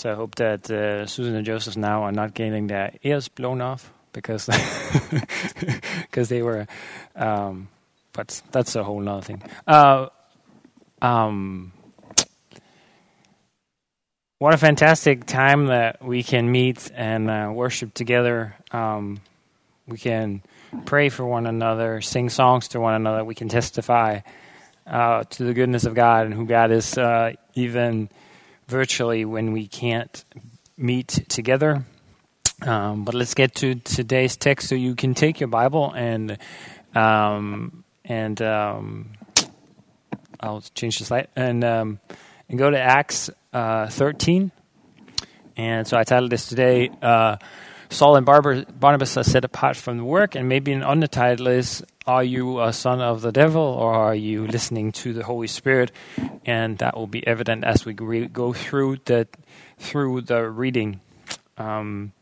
So I hope that uh, Susan and Joseph now are not getting their ears blown off because because they were. Um, but that's a whole other thing. Uh, um, what a fantastic time that we can meet and uh, worship together. Um, we can pray for one another, sing songs to one another. We can testify uh, to the goodness of God and who God is, uh, even virtually when we can't meet together. Um, but let's get to today's text, so you can take your Bible and um, and um, I'll change the slide and um, and go to Acts uh, 13. And so I titled this today. Uh, Saul and Barnabas are set apart from the work, and maybe an undertitle is Are you a son of the devil, or are you listening to the Holy Spirit? And that will be evident as we re- go through the, through the reading. Um,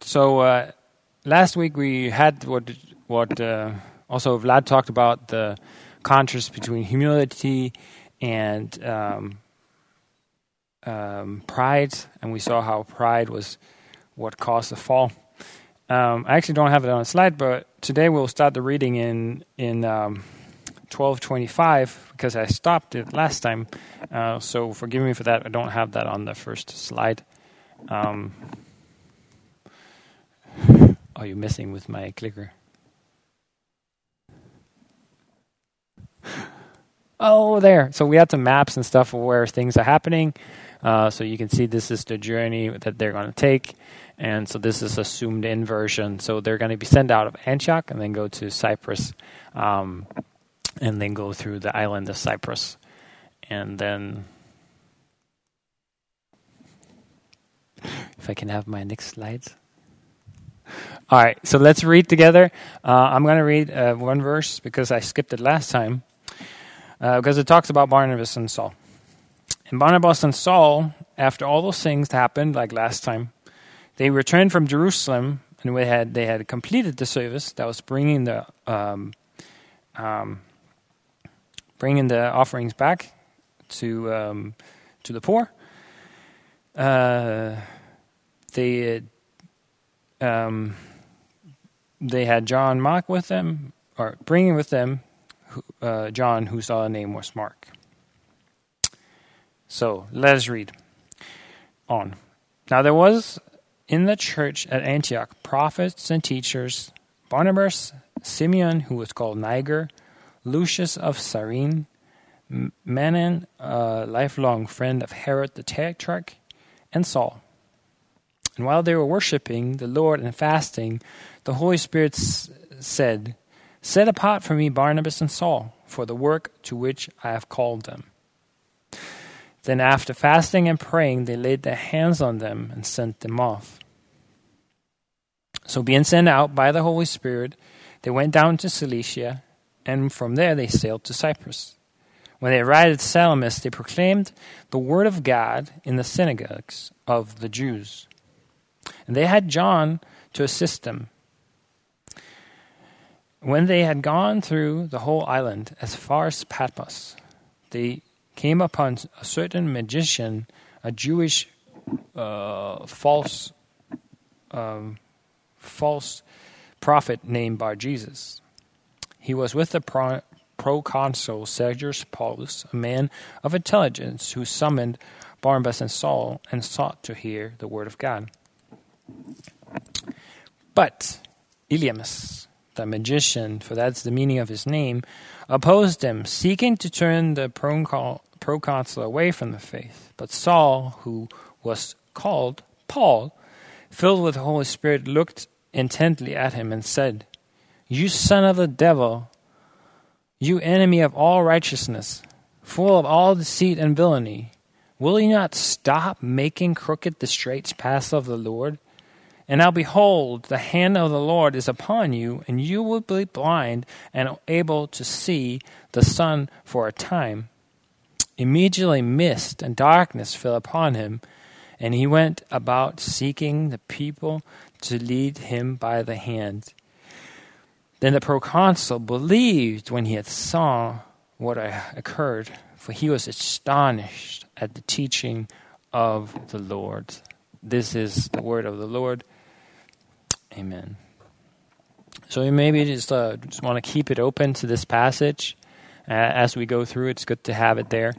so uh, last week we had what, what uh, also Vlad talked about the contrast between humility and. Um, um, pride, and we saw how pride was what caused the fall. Um, I actually don't have it on a slide, but today we'll start the reading in in um, 1225 because I stopped it last time. Uh, so forgive me for that. I don't have that on the first slide. Um, are you messing with my clicker? Oh, there. So we had some maps and stuff of where things are happening. Uh, so you can see this is the journey that they're going to take. And so this is assumed inversion. So they're going to be sent out of Antioch and then go to Cyprus um, and then go through the island of Cyprus. And then, if I can have my next slides. All right, so let's read together. Uh, I'm going to read uh, one verse because I skipped it last time uh, because it talks about Barnabas and Saul. And Barnabas and Saul, after all those things happened, like last time, they returned from Jerusalem and we had they had completed the service that was bringing the um, um, bringing the offerings back to um, to the poor. Uh, they um, they had John Mark with them, or bringing with them uh, John, whose other name was Mark. So let us read on. Now there was in the church at Antioch prophets and teachers Barnabas, Simeon, who was called Niger, Lucius of Cyrene, Manaen, a lifelong friend of Herod the Tetrarch, and Saul. And while they were worshipping the Lord and fasting, the Holy Spirit s- said, Set apart for me Barnabas and Saul for the work to which I have called them. Then, after fasting and praying, they laid their hands on them and sent them off. So, being sent out by the Holy Spirit, they went down to Seleucia, and from there they sailed to Cyprus. When they arrived at Salamis, they proclaimed the word of God in the synagogues of the Jews. And they had John to assist them. When they had gone through the whole island as far as Paphos, they came upon a certain magician, a Jewish uh, false um, false prophet named Bar Jesus. He was with the pro- proconsul Sergius Paulus, a man of intelligence, who summoned Barnabas and Saul and sought to hear the word of God. But Elymas, the magician, for that's the meaning of his name, opposed him, seeking to turn the proconsul away from the faith. But Saul, who was called Paul, filled with the Holy Spirit, looked intently at him and said, You son of the devil, you enemy of all righteousness, full of all deceit and villainy, will you not stop making crooked the straight paths of the Lord? And now behold, the hand of the Lord is upon you, and you will be blind and able to see the sun for a time. Immediately mist and darkness fell upon him, and he went about seeking the people to lead him by the hand. Then the proconsul believed when he had saw what occurred, for he was astonished at the teaching of the Lord. This is the word of the Lord. Amen. So you maybe just uh, just want to keep it open to this passage uh, as we go through. It's good to have it there.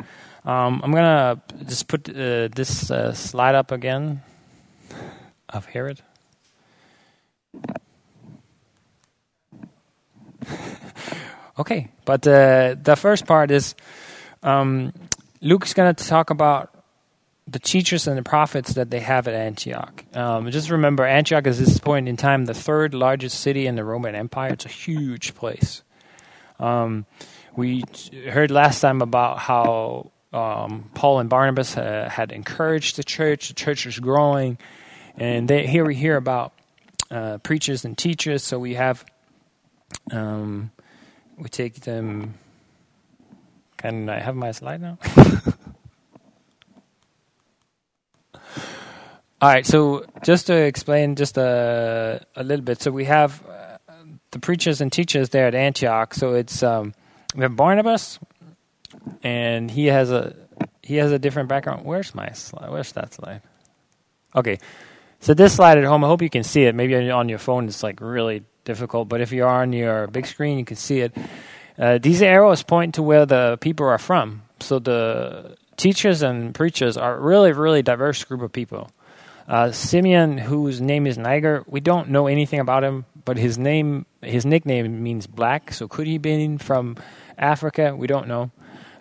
Um, I'm gonna just put uh, this uh, slide up again of Herod. okay, but uh, the first part is um, Luke's to talk about the teachers and the prophets that they have at Antioch. Um, just remember, Antioch is at this point in time the third largest city in the Roman Empire. It's a huge place. Um, we heard last time about how um, Paul and Barnabas uh, had encouraged the church. The church is growing, and they, here we hear about uh, preachers and teachers. So we have um, we take them. Can I have my slide now? All right, so just to explain just a, a little bit, so we have uh, the preachers and teachers there at Antioch. So it's um, we have Barnabas, and he has a he has a different background. Where's my slide? Where's that slide? Okay, so this slide at home, I hope you can see it. Maybe on your phone it's like really difficult, but if you are on your big screen, you can see it. Uh, these arrows point to where the people are from. So the teachers and preachers are really, really diverse group of people. Uh, Simeon, whose name is Niger, we don't know anything about him, but his name, his nickname means black. So could he be from Africa? We don't know.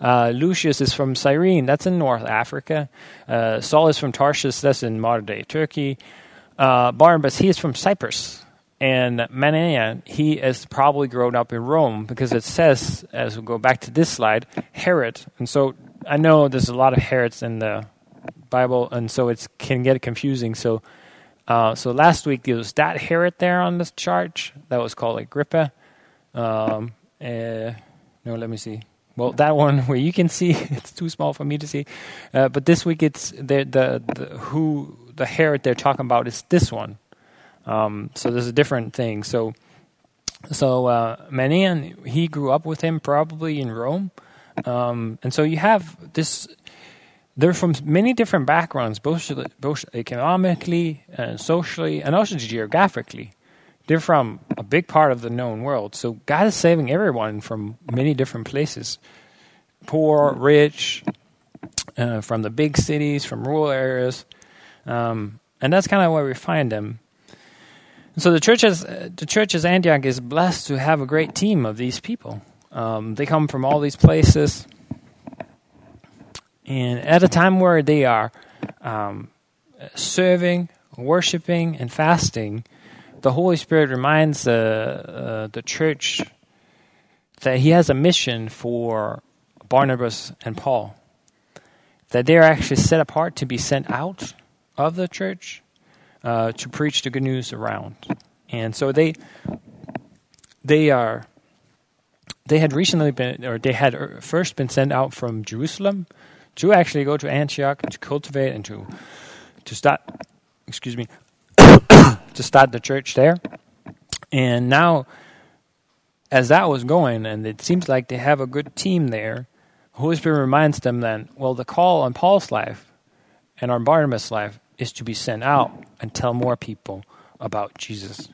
Uh, Lucius is from Cyrene, that's in North Africa. Uh, Saul is from Tarshish, that's in modern day Turkey. Uh, Barnabas, he is from Cyprus. And Manaen, he has probably grown up in Rome because it says, as we go back to this slide, Herod. And so I know there's a lot of Herods in the Bible, and so it can get confusing. So, uh, so last week there was that Herod there on this chart that was called Agrippa. Um, uh, no, let me see. Well, that one where you can see it's too small for me to see, uh, but this week it's the, the the who the Herod they're talking about is this one. Um, so there's a different thing. So so uh, Manaen he grew up with him probably in Rome, um, and so you have this they're from many different backgrounds, both, both economically and socially, and also geographically. They're from a big part of the known world. So God is saving everyone from many different places poor, rich, uh, from the big cities, from rural areas. Um, and that's kind of where we find them. So the church, is, the church as Antioch is blessed to have a great team of these people. Um, they come from all these places. And at a time where they are um, serving, worshiping, and fasting, the Holy Spirit reminds uh, the church that He has a mission for Barnabas and Paul. That they are actually set apart to be sent out of the church uh, to preach the good news around. And so they they are they had recently been or they had uh, first been sent out from Jerusalem to actually go to Antioch to cultivate and to to start excuse me to start the church there. And now as that was going and it seems like they have a good team there, Holy Spirit reminds them then, well the call on Paul's life and on Barnabas' life is to be sent out and tell more people about Jesus.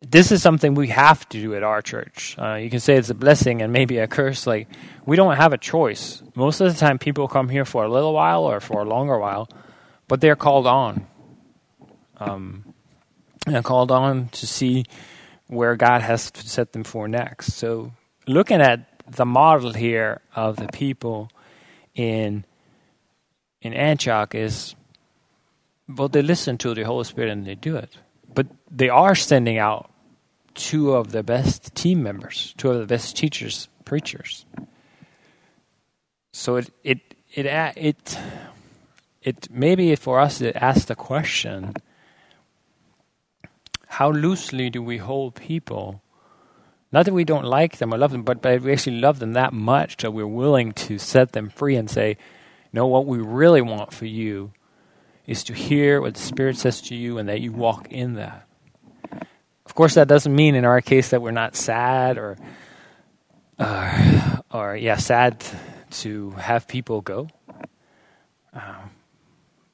This is something we have to do at our church. Uh, you can say it's a blessing and maybe a curse. Like we don't have a choice. Most of the time, people come here for a little while or for a longer while, but they're called on. Um, and called on to see where God has set them for next. So, looking at the model here of the people in in Antioch is, well, they listen to the Holy Spirit and they do it but they are sending out two of the best team members, two of the best teachers, preachers. So it it it it it maybe for us it asks the question: How loosely do we hold people? Not that we don't like them or love them, but, but we actually love them that much that we're willing to set them free and say, "No, what we really want for you is to hear what the Spirit says to you and that you walk in that." Of course, that doesn't mean in our case that we're not sad or, uh, or yeah, sad to have people go. Um,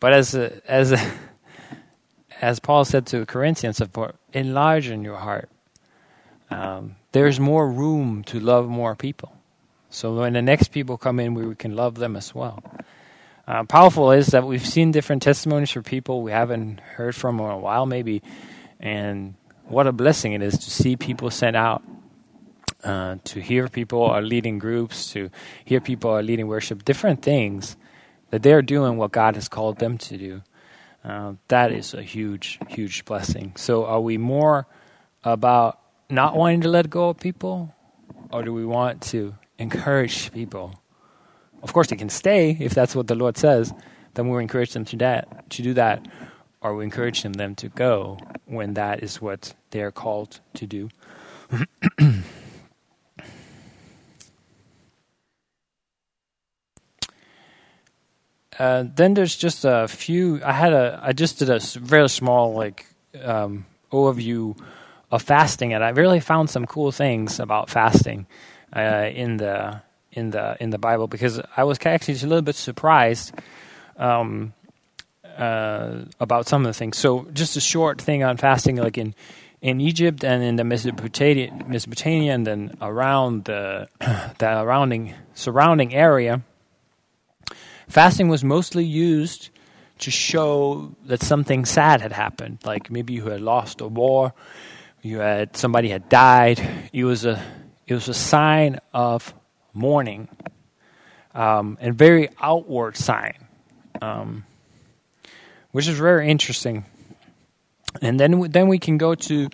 but as a, as a, as Paul said to Corinthians, enlarge in your heart. Um, there's more room to love more people. So when the next people come in, we can love them as well. Uh, powerful is that we've seen different testimonies for people we haven't heard from in a while, maybe, and what a blessing it is to see people sent out, uh, to hear people are leading groups, to hear people are leading worship, different things that they're doing what God has called them to do. Uh, that is a huge, huge blessing. So, are we more about not wanting to let go of people, or do we want to encourage people? Of course, they can stay if that's what the Lord says. Then we encourage them to that to do that, or we encourage them to go when that is what they are called to do. uh, then there's just a few. I had a. I just did a very small like um, overview of fasting, and I really found some cool things about fasting uh, in the in the in the Bible because I was actually just a little bit surprised um, uh, about some of the things. So just a short thing on fasting, like in in Egypt and in the Mesopotamia, Mesopotamia and then around the the surrounding surrounding area, fasting was mostly used to show that something sad had happened. Like maybe you had lost a war, you had somebody had died. It was a it was a sign of mourning, um, and very outward sign, um, which is very interesting. And then then we can go to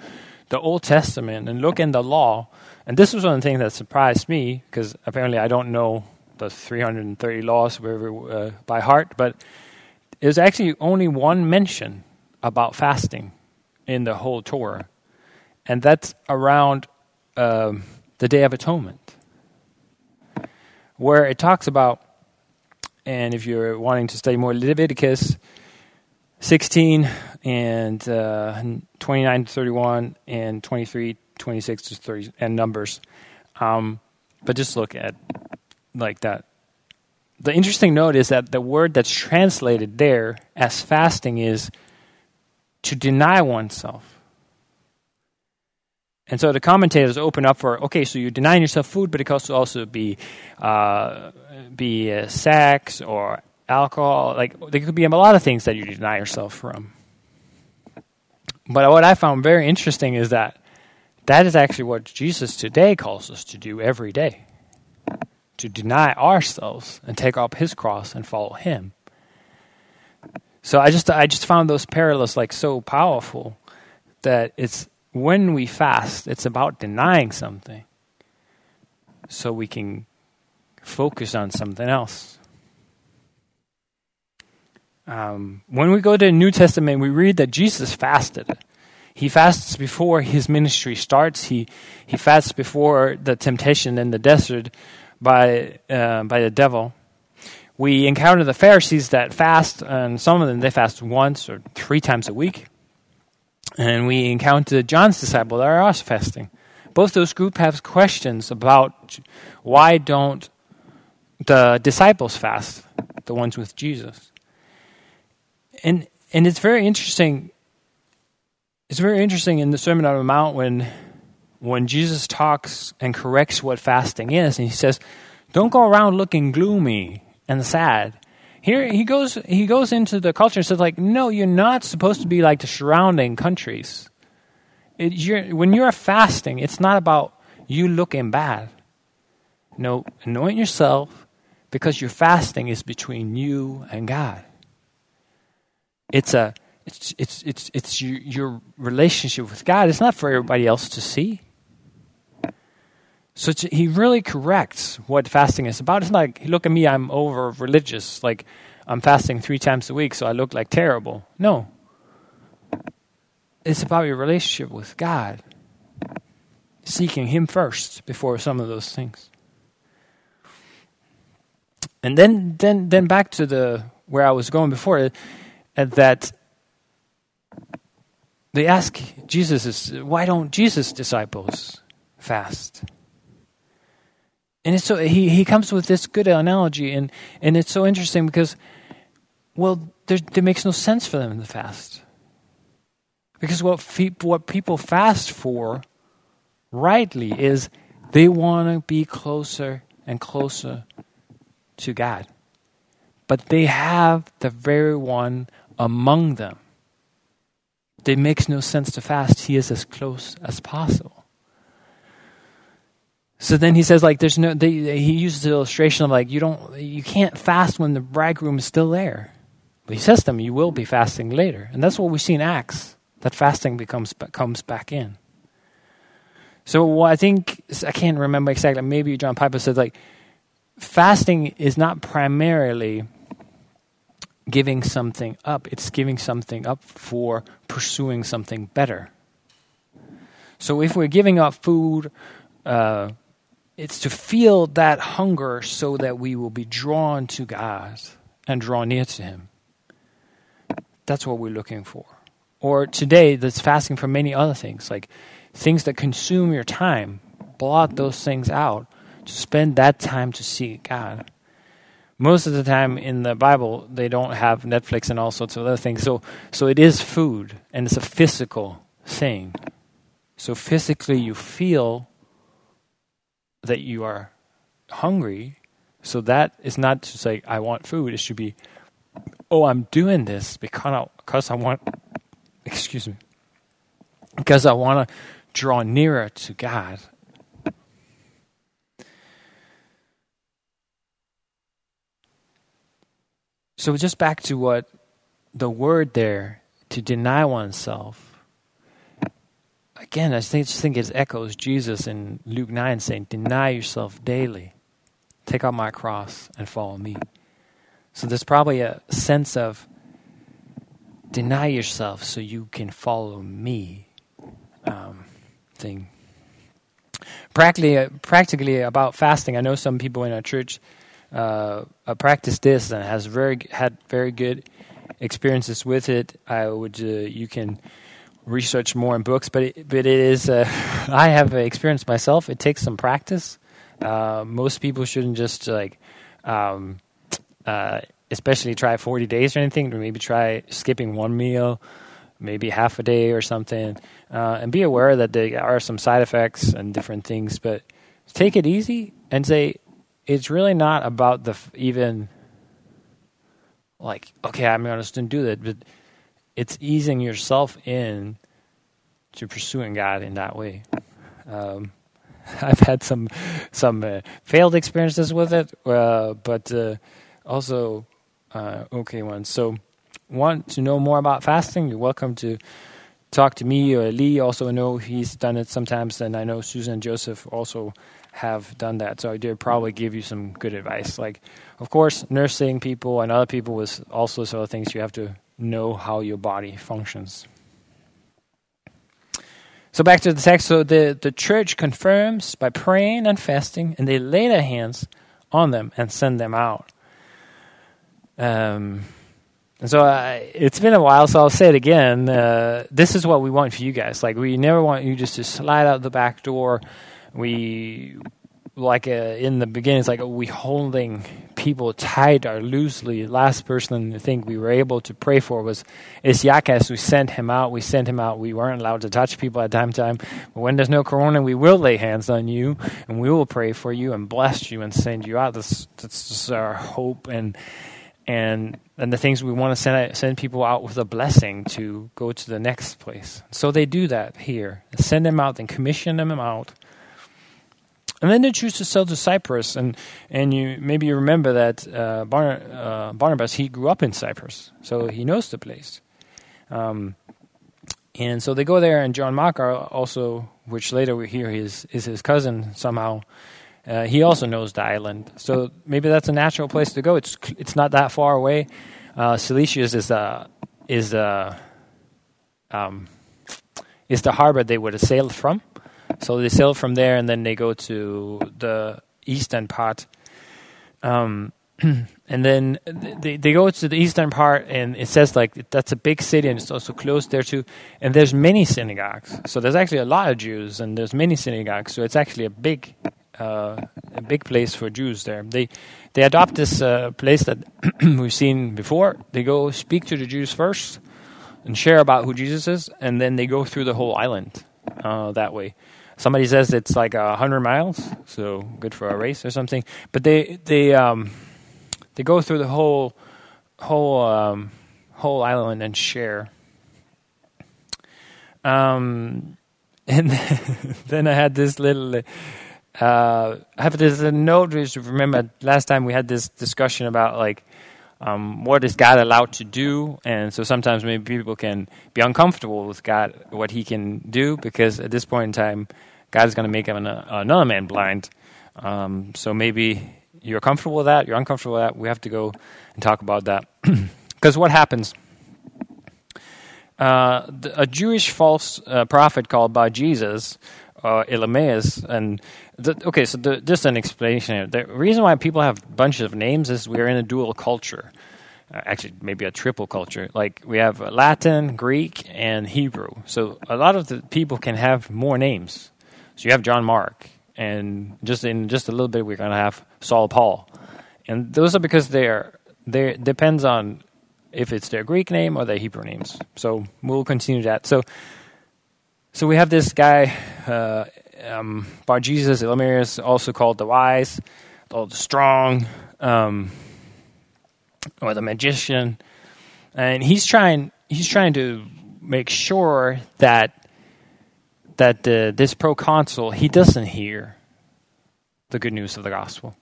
the Old Testament and look in the law. And this was one of the things that surprised me because apparently I don't know the 330 laws uh, by heart, but there's actually only one mention about fasting in the whole Torah, and that's around um, the Day of Atonement where it talks about, and if you're wanting to study more, Leviticus 16 and uh, 29 to 31 and 23, 26 to 30, and Numbers. Um, but just look at like that. The interesting note is that the word that's translated there as fasting is to deny oneself. And so the commentators open up for okay, so you're denying yourself food, but it could also be uh, be uh, sex or alcohol. Like there could be a lot of things that you deny yourself from. But what I found very interesting is that that is actually what Jesus today calls us to do every day to deny ourselves and take up his cross and follow him. So I just I just found those parallels like so powerful that it's when we fast, it's about denying something so we can focus on something else. Um, when we go to the New Testament, we read that Jesus fasted. He fasts before his ministry starts. He he fasts before the temptation in the desert by uh, by the devil. We encounter the Pharisees that fast, and some of them they fast once or three times a week and we encounter John's disciple that are also fasting. Both those groups have questions about why don't the disciples fast, the ones with Jesus. And and it's very interesting. It's very interesting in the Sermon on the Mount when when Jesus talks and corrects what fasting is, and he says, "Don't go around looking gloomy and sad." Here he goes he goes into the culture and says like, no, you're not supposed to be like the surrounding countries. It, you're, when you're fasting, it's not about you looking bad. No, anoint yourself because your fasting is between you and God. It's a it's it's it's it's your, your relationship with God. It's not for everybody else to see. So he really corrects what fasting is about. It's like, look at me, I'm over religious. Like, I'm fasting three times a week, so I look like terrible. No. It's about your relationship with God, seeking Him first before some of those things. And then, then, then back to the where I was going before, uh, that they ask Jesus, why don't Jesus' disciples fast? And it's so he, he comes with this good analogy, and, and it's so interesting because, well, there, there makes no sense for them to fast. Because what, fe- what people fast for, rightly, is they want to be closer and closer to God. But they have the very one among them. It makes no sense to fast. He is as close as possible. So then he says, like, there's no. He uses the illustration of like, you don't, you can't fast when the bridegroom is still there. But he says to them, you will be fasting later, and that's what we see in Acts. That fasting becomes comes back in. So I think I can't remember exactly. Maybe John Piper said like, fasting is not primarily giving something up. It's giving something up for pursuing something better. So if we're giving up food. Uh, it's to feel that hunger so that we will be drawn to God and draw near to Him. That's what we're looking for. Or today, that's fasting from many other things, like things that consume your time. Blot those things out to spend that time to seek God. Most of the time in the Bible, they don't have Netflix and all sorts of other things. So, so it is food, and it's a physical thing. So physically, you feel that you are hungry. So that is not to say, I want food. It should be, oh, I'm doing this because, because I want, excuse me, because I want to draw nearer to God. So just back to what the word there, to deny oneself again, I just think it echoes Jesus in Luke 9 saying, Deny yourself daily, take up my cross, and follow me. So there's probably a sense of deny yourself so you can follow me um, thing. Practically, uh, practically about fasting, I know some people in our church uh, uh, practice this and has very had very good experiences with it. I would uh, you can research more in books, but it, but it is. Uh, I have experienced myself. It takes some practice. Uh, most people shouldn't just like, um, uh, especially try 40 days or anything. Or maybe try skipping one meal, maybe half a day or something, uh, and be aware that there are some side effects and different things. But take it easy and say it's really not about the f- even like okay, I'm going to do that, but it's easing yourself in to pursuing God in that way. Um, I've had some some uh, failed experiences with it, uh, but uh, also uh, okay ones. So, want to know more about fasting? You're welcome to talk to me or Lee. Also, know he's done it sometimes, and I know Susan and Joseph also have done that. So I did probably give you some good advice. Like, of course, nursing people and other people with all sorts of other things you have to know how your body functions. So back to the text. So the, the church confirms by praying and fasting, and they lay their hands on them and send them out. Um, and so uh, it's been a while, so I'll say it again. Uh, this is what we want for you guys. Like we never want you just to slide out the back door. We like uh, in the beginning, it's like we holding people tight or loosely. Last person I think we were able to pray for was Isiakas. We sent him out. We sent him out. We weren't allowed to touch people at time time. But when there's no corona, we will lay hands on you and we will pray for you and bless you and send you out. That's that's our hope and and and the things we want to send send people out with a blessing to go to the next place. So they do that here. Send them out and commission them out and then they choose to sell to Cyprus, and and you maybe you remember that uh, uh, Barnabas he grew up in Cyprus, so he knows the place. Um, and so they go there, and John Mark also, which later we hear is is his cousin somehow. Uh, he also knows the island, so maybe that's a natural place to go. It's it's not that far away. Uh, Cilicius is a is a um, is the harbor they would have sailed from. So they sail from there and then they go to the eastern part. Um, and then they, they go to the eastern part, and it says like that's a big city, and it's also close there too. And there's many synagogues, so there's actually a lot of Jews, and there's many synagogues. So it's actually a big, uh, a big place for Jews there. They they adopt this uh, place that we've seen before. They go speak to the Jews first and share about who Jesus is, and then they go through the whole island uh, that way. Somebody says it's like a hundred miles, so good for a race or something. But they they um, they go through the whole whole um, whole island and share. Um, and then I had this little. Uh, I have this note. Just remember last time we had this discussion about like um, what is God allowed to do, and so sometimes maybe people can be uncomfortable with God, what He can do, because at this point in time, God is going to make him an, another man blind. Um, so maybe you're comfortable with that, you're uncomfortable with that. We have to go and talk about that. Because what happens? Uh, the, a Jewish false uh, prophet called Bar Jesus, uh, Elymas, and the, okay, so the, just an explanation here. The reason why people have bunches of names is we're in a dual culture. Uh, actually, maybe a triple culture. Like we have Latin, Greek, and Hebrew. So a lot of the people can have more names. So you have John Mark, and just in just a little bit, we're going to have Saul Paul, and those are because they're they depends on if it's their Greek name or their Hebrew names. So we'll continue that. So so we have this guy, uh, um, Bar Jesus Elymas, also called the wise, or the strong, um, or the magician, and he's trying he's trying to make sure that that uh, this proconsul he doesn't hear the good news of the gospel.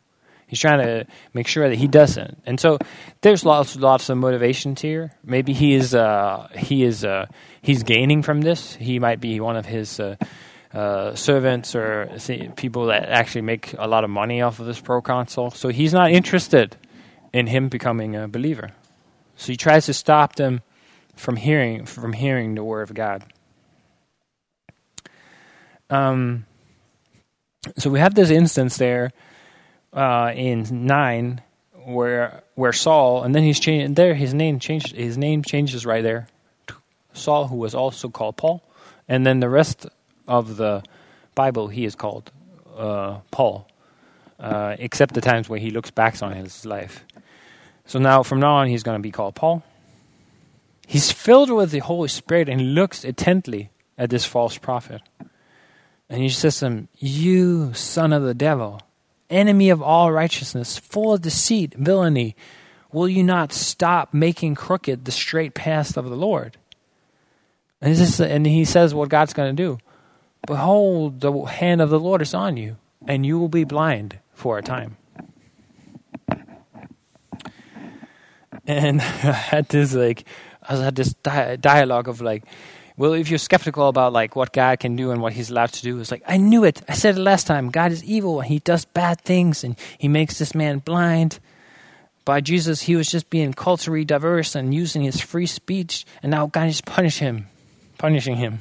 He's trying to make sure that he doesn't, and so there's lots lots of motivations here. Maybe he is uh, he is uh, he's gaining from this. He might be one of his uh, uh servants or people that actually make a lot of money off of this proconsul. So he's not interested in him becoming a believer. So he tries to stop them from hearing from hearing the word of God. Um, so we have this instance there uh, in nine where where Saul and then he's changed there his name changed his name changes right there. Saul who was also called Paul and then the rest of the Bible he is called uh, Paul uh, except the times where he looks back on his life. So now from now on he's going to be called Paul. He's filled with the Holy Spirit and looks intently at this false prophet and he says to him, You son of the devil, enemy of all righteousness, full of deceit, villainy, will you not stop making crooked the straight path of the Lord? And, this, and he says what God's going to do. Behold, the hand of the Lord is on you, and you will be blind for a time. And I had this like, I had this dialogue of like, well, if you're skeptical about like what God can do and what He's allowed to do, it's like I knew it. I said it last time. God is evil. And He does bad things, and He makes this man blind. Bar Jesus, He was just being culturally diverse and using His free speech, and now God is punish him, punishing him.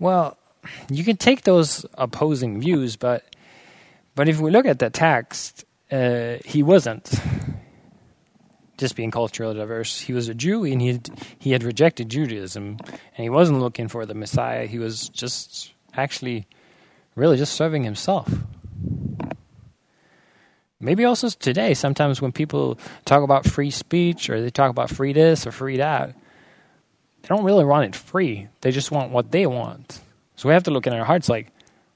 Well, you can take those opposing views, but but if we look at the text, uh, He wasn't just being culturally diverse. He was a Jew and he had, he had rejected Judaism and he wasn't looking for the Messiah. He was just actually really just serving himself. Maybe also today, sometimes when people talk about free speech or they talk about free this or free that, they don't really want it free. They just want what they want. So we have to look in our hearts like,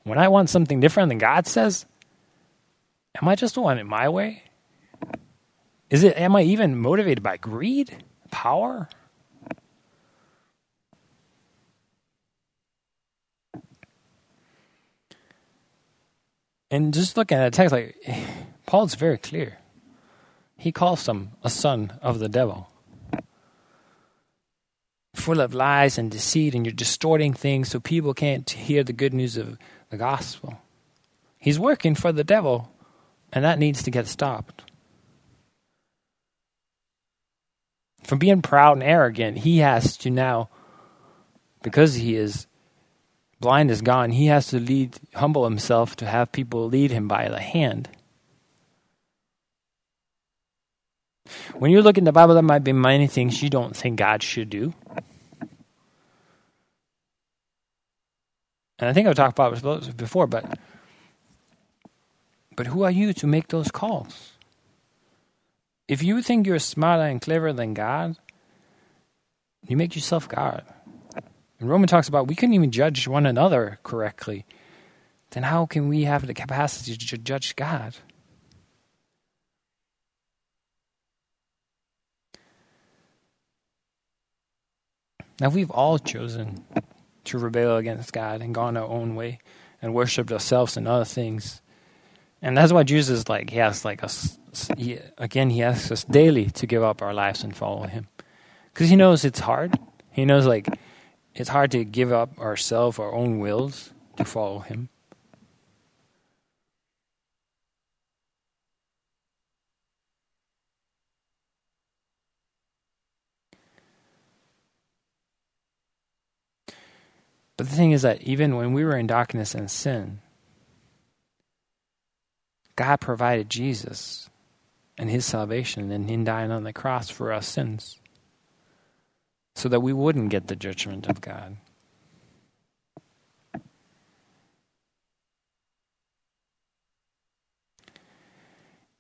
when I want something different than God says, am I just wanting it my way? Is it am I even motivated by greed? Power? And just looking at the text, like Paul's very clear. He calls them a son of the devil. Full of lies and deceit, and you're distorting things so people can't hear the good news of the gospel. He's working for the devil, and that needs to get stopped. From being proud and arrogant, he has to now, because he is blind is gone, he has to lead, humble himself to have people lead him by the hand. When you look in the Bible, there might be many things you don't think God should do. And I think I've talked about this before, but but who are you to make those calls? If you think you're smarter and cleverer than God, you make yourself God. And Roman talks about we couldn't even judge one another correctly. Then how can we have the capacity to judge God? Now we've all chosen to rebel against God and gone our own way and worshipped ourselves and other things. And that's why Jesus like he asks like us he, again he asks us daily to give up our lives and follow him. Cuz he knows it's hard. He knows like it's hard to give up ourselves, our own wills to follow him. But the thing is that even when we were in darkness and sin, God provided Jesus and his salvation and him dying on the cross for our sins so that we wouldn't get the judgment of God.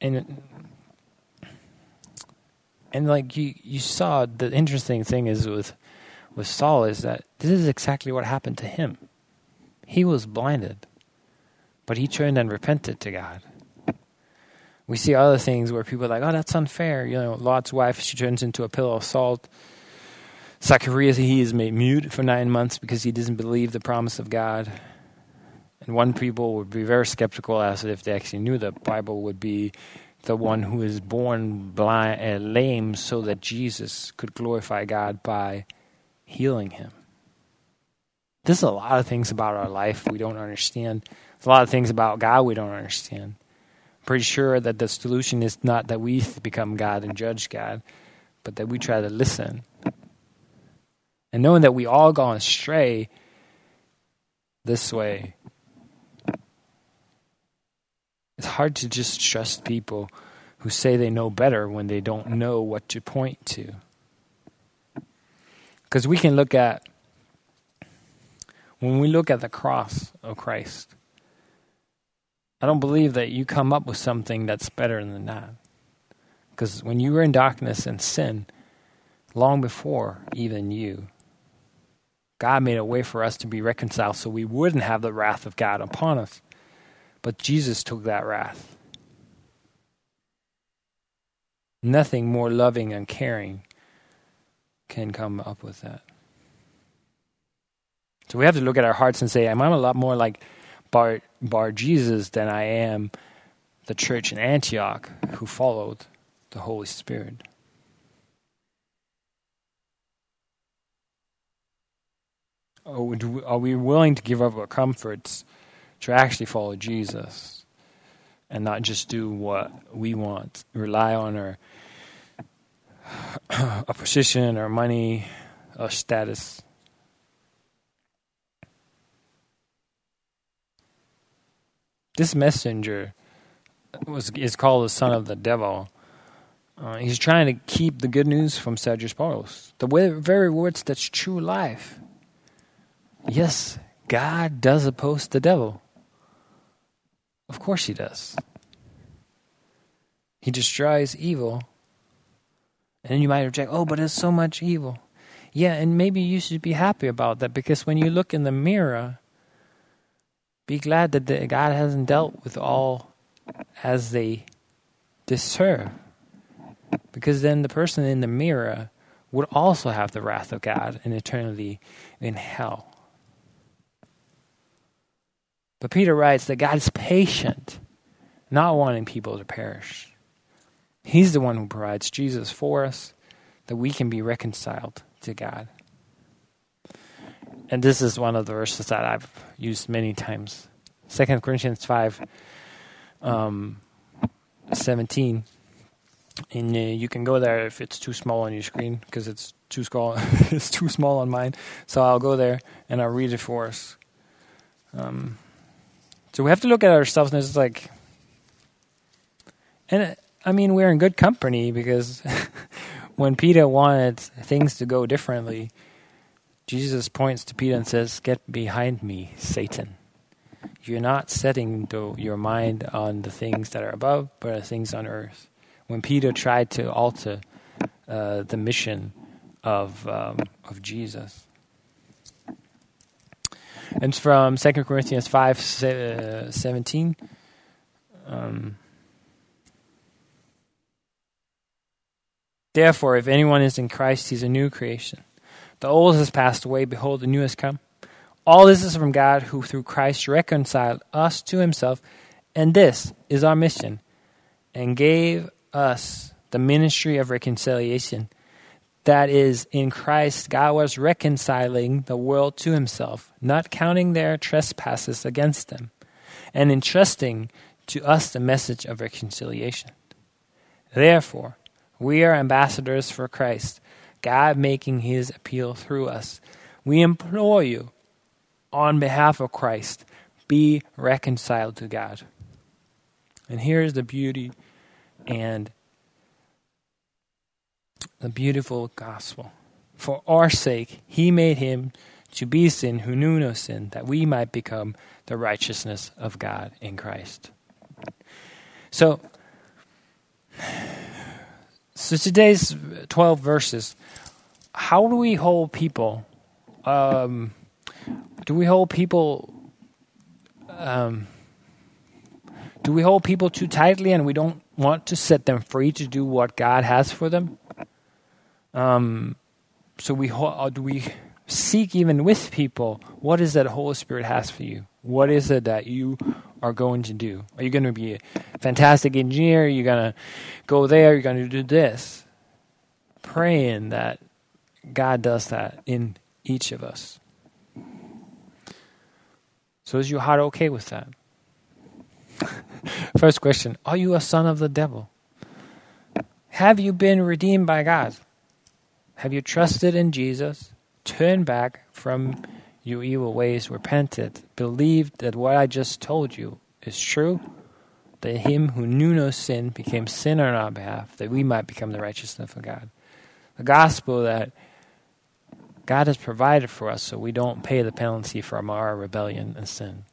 And and like you you saw the interesting thing is with with Saul is that this is exactly what happened to him. He was blinded, but he turned and repented to God. We see other things where people are like, oh, that's unfair. You know, Lot's wife, she turns into a pillow of salt. Zacharias, he is made mute for nine months because he doesn't believe the promise of God. And one people would be very skeptical as if they actually knew the Bible would be the one who is born blind, uh, lame so that Jesus could glorify God by healing him. There's a lot of things about our life we don't understand. There's a lot of things about God we don't understand. Pretty sure that the solution is not that we become God and judge God, but that we try to listen. And knowing that we all gone astray this way, it's hard to just trust people who say they know better when they don't know what to point to. Because we can look at, when we look at the cross of Christ, I don't believe that you come up with something that's better than that. Because when you were in darkness and sin, long before even you, God made a way for us to be reconciled so we wouldn't have the wrath of God upon us. But Jesus took that wrath. Nothing more loving and caring can come up with that. So we have to look at our hearts and say, I'm a lot more like Bar, Bar Jesus than I am the church in Antioch who followed the Holy Spirit. Oh, are we willing to give up our comforts to actually follow Jesus and not just do what we want, rely on our a position or money or status. This messenger was is called the son of the devil. Uh, he's trying to keep the good news from Sergius Paulus, the very words that's true life. Yes, God does oppose the devil. Of course, he does. He destroys evil and you might object, oh, but there's so much evil. Yeah, and maybe you should be happy about that because when you look in the mirror, be glad that the, God hasn't dealt with all as they deserve. Because then the person in the mirror would also have the wrath of God and eternity in hell. But Peter writes that God is patient, not wanting people to perish. He's the one who provides Jesus for us that we can be reconciled to God. And this is one of the verses that I've used many times. Second Corinthians 5 um, 17. And uh, you can go there if it's too small on your screen because it's too small. it's too small on mine. So I'll go there and I'll read it for us. Um, so we have to look at ourselves and it's like, and I mean, we're in good company because when Peter wanted things to go differently, Jesus points to Peter and says, Get behind me, Satan. You're not setting the, your mind on the things that are above, but the things on earth. When Peter tried to alter uh, the mission of, um, of Jesus. And it's from 2 Corinthians 5 uh, 17. Um, Therefore, if anyone is in Christ, he's a new creation. The old has passed away, behold, the new has come. All this is from God, who through Christ reconciled us to himself, and this is our mission, and gave us the ministry of reconciliation. That is, in Christ, God was reconciling the world to himself, not counting their trespasses against them, and entrusting to us the message of reconciliation. Therefore, we are ambassadors for Christ, God making his appeal through us. We implore you, on behalf of Christ, be reconciled to God. And here's the beauty and the beautiful gospel. For our sake, he made him to be sin who knew no sin, that we might become the righteousness of God in Christ. So, so today's 12 verses, how do we hold people? Um, do we hold people? Um, do we hold people too tightly and we don't want to set them free to do what God has for them? Um, so we do we seek even with people what is that the Holy Spirit has for you? What is it that you are going to do? Are you going to be a fantastic engineer? Are you going to go there? You're going to do this. Praying that God does that in each of us. So is your heart okay with that? First question Are you a son of the devil? Have you been redeemed by God? Have you trusted in Jesus? Turn back from your evil ways, repented, believed that what I just told you is true, that him who knew no sin became sin on our behalf, that we might become the righteousness of God. The gospel that God has provided for us so we don't pay the penalty from our rebellion and sin.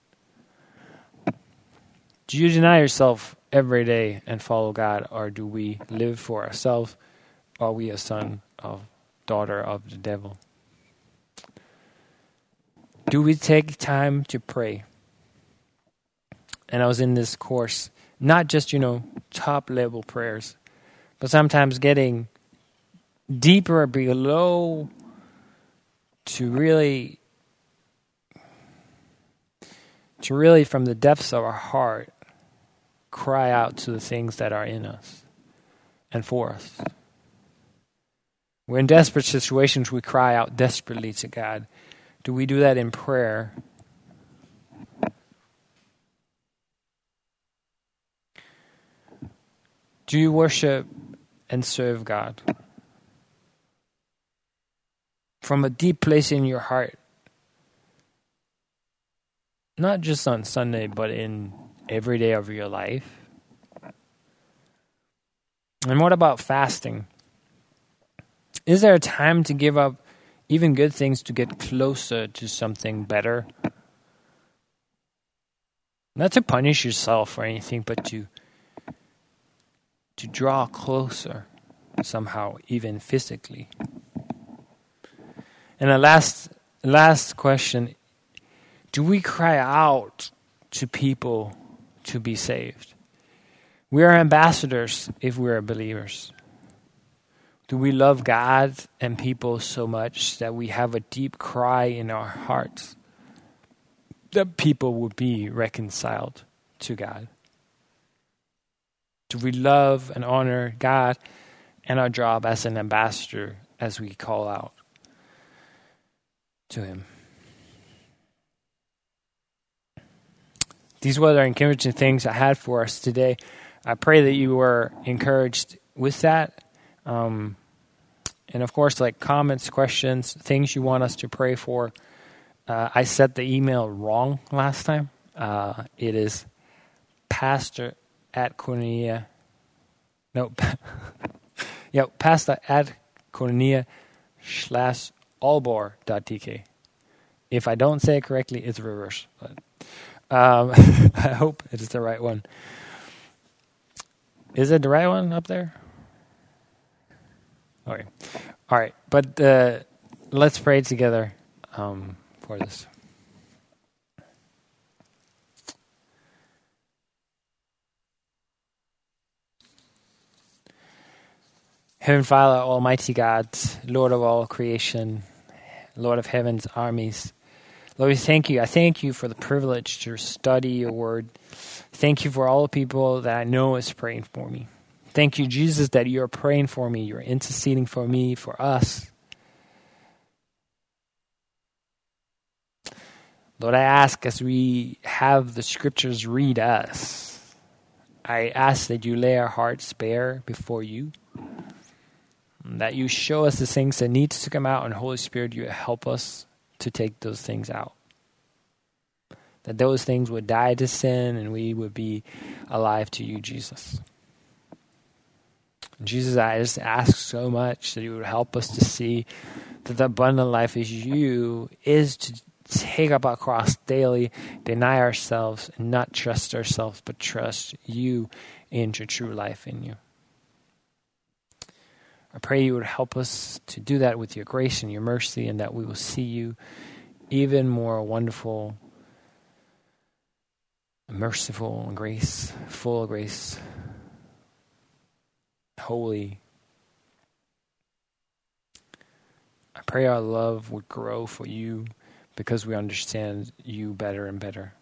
Do you deny yourself every day and follow God, or do we live for ourselves? Are we a son of daughter of the devil? Do we take time to pray? And I was in this course, not just, you know, top level prayers, but sometimes getting deeper below to really to really from the depths of our heart cry out to the things that are in us and for us. We're in desperate situations, we cry out desperately to God. Do we do that in prayer? Do you worship and serve God? From a deep place in your heart. Not just on Sunday, but in every day of your life. And what about fasting? Is there a time to give up even good things to get closer to something better? Not to punish yourself or anything, but to to draw closer somehow, even physically. And the last last question do we cry out to people to be saved? We are ambassadors if we are believers. Do we love God and people so much that we have a deep cry in our hearts that people would be reconciled to God? Do we love and honor God and our job as an ambassador as we call out to Him? These were the encouraging things I had for us today. I pray that you were encouraged with that. Um, and of course, like comments, questions, things you want us to pray for. Uh, I set the email wrong last time. Uh, it is pastor at Cornelia No, yeah, pastor at koinonia slash allbor.tk. If I don't say it correctly, it's reverse. But um, I hope it's the right one. Is it the right one up there? Right. All right. But uh, let's pray together um, for this. Heavenly Father, Almighty God, Lord of all creation, Lord of heaven's armies, Lord, we thank you. I thank you for the privilege to study your word. Thank you for all the people that I know is praying for me. Thank you, Jesus, that you're praying for me. You're interceding for me, for us. Lord, I ask as we have the scriptures read us, I ask that you lay our hearts bare before you, that you show us the things that needs to come out, and Holy Spirit, you help us to take those things out. That those things would die to sin and we would be alive to you, Jesus. Jesus, I just ask so much that you would help us to see that the abundant life is you, is to take up our cross daily, deny ourselves, and not trust ourselves, but trust you into true life in you. I pray you would help us to do that with your grace and your mercy, and that we will see you even more wonderful, merciful, and grace, full of grace, holy. I pray our love would grow for you because we understand you better and better.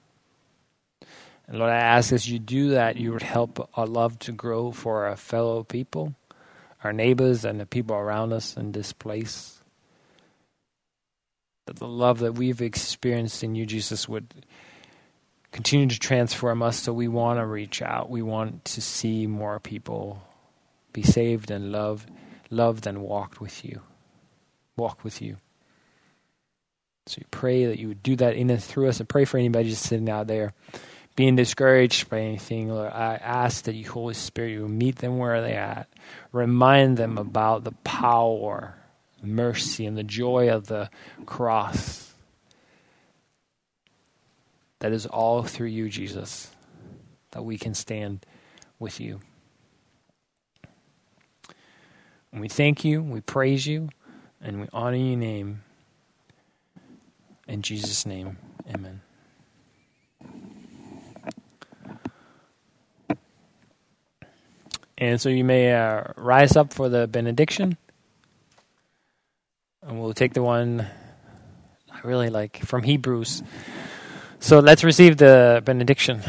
And Lord, I ask as you do that, you would help our love to grow for our fellow people our neighbors and the people around us in this place. That the love that we've experienced in you, Jesus, would continue to transform us so we want to reach out. We want to see more people be saved and loved, loved and walked with you. Walk with you. So we pray that you would do that in and through us. And pray for anybody just sitting out there being discouraged by anything, Lord, I ask that you, Holy Spirit, you meet them where they're at. Remind them about the power, mercy, and the joy of the cross. That is all through you, Jesus, that we can stand with you. And we thank you, we praise you, and we honor your name. In Jesus' name, amen. And so you may uh, rise up for the benediction. And we'll take the one I really like from Hebrews. So let's receive the benediction.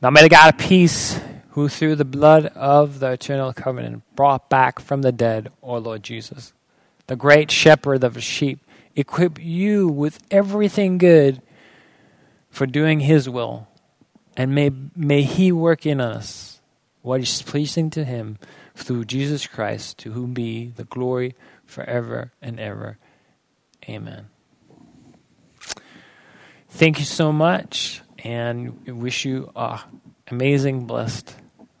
Now may the God of peace, who through the blood of the eternal covenant brought back from the dead, O Lord Jesus, the great shepherd of the sheep, equip you with everything good for doing his will. And may, may he work in us what is pleasing to him through Jesus Christ, to whom be the glory forever and ever. Amen. Thank you so much, and wish you a amazing, blessed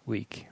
week.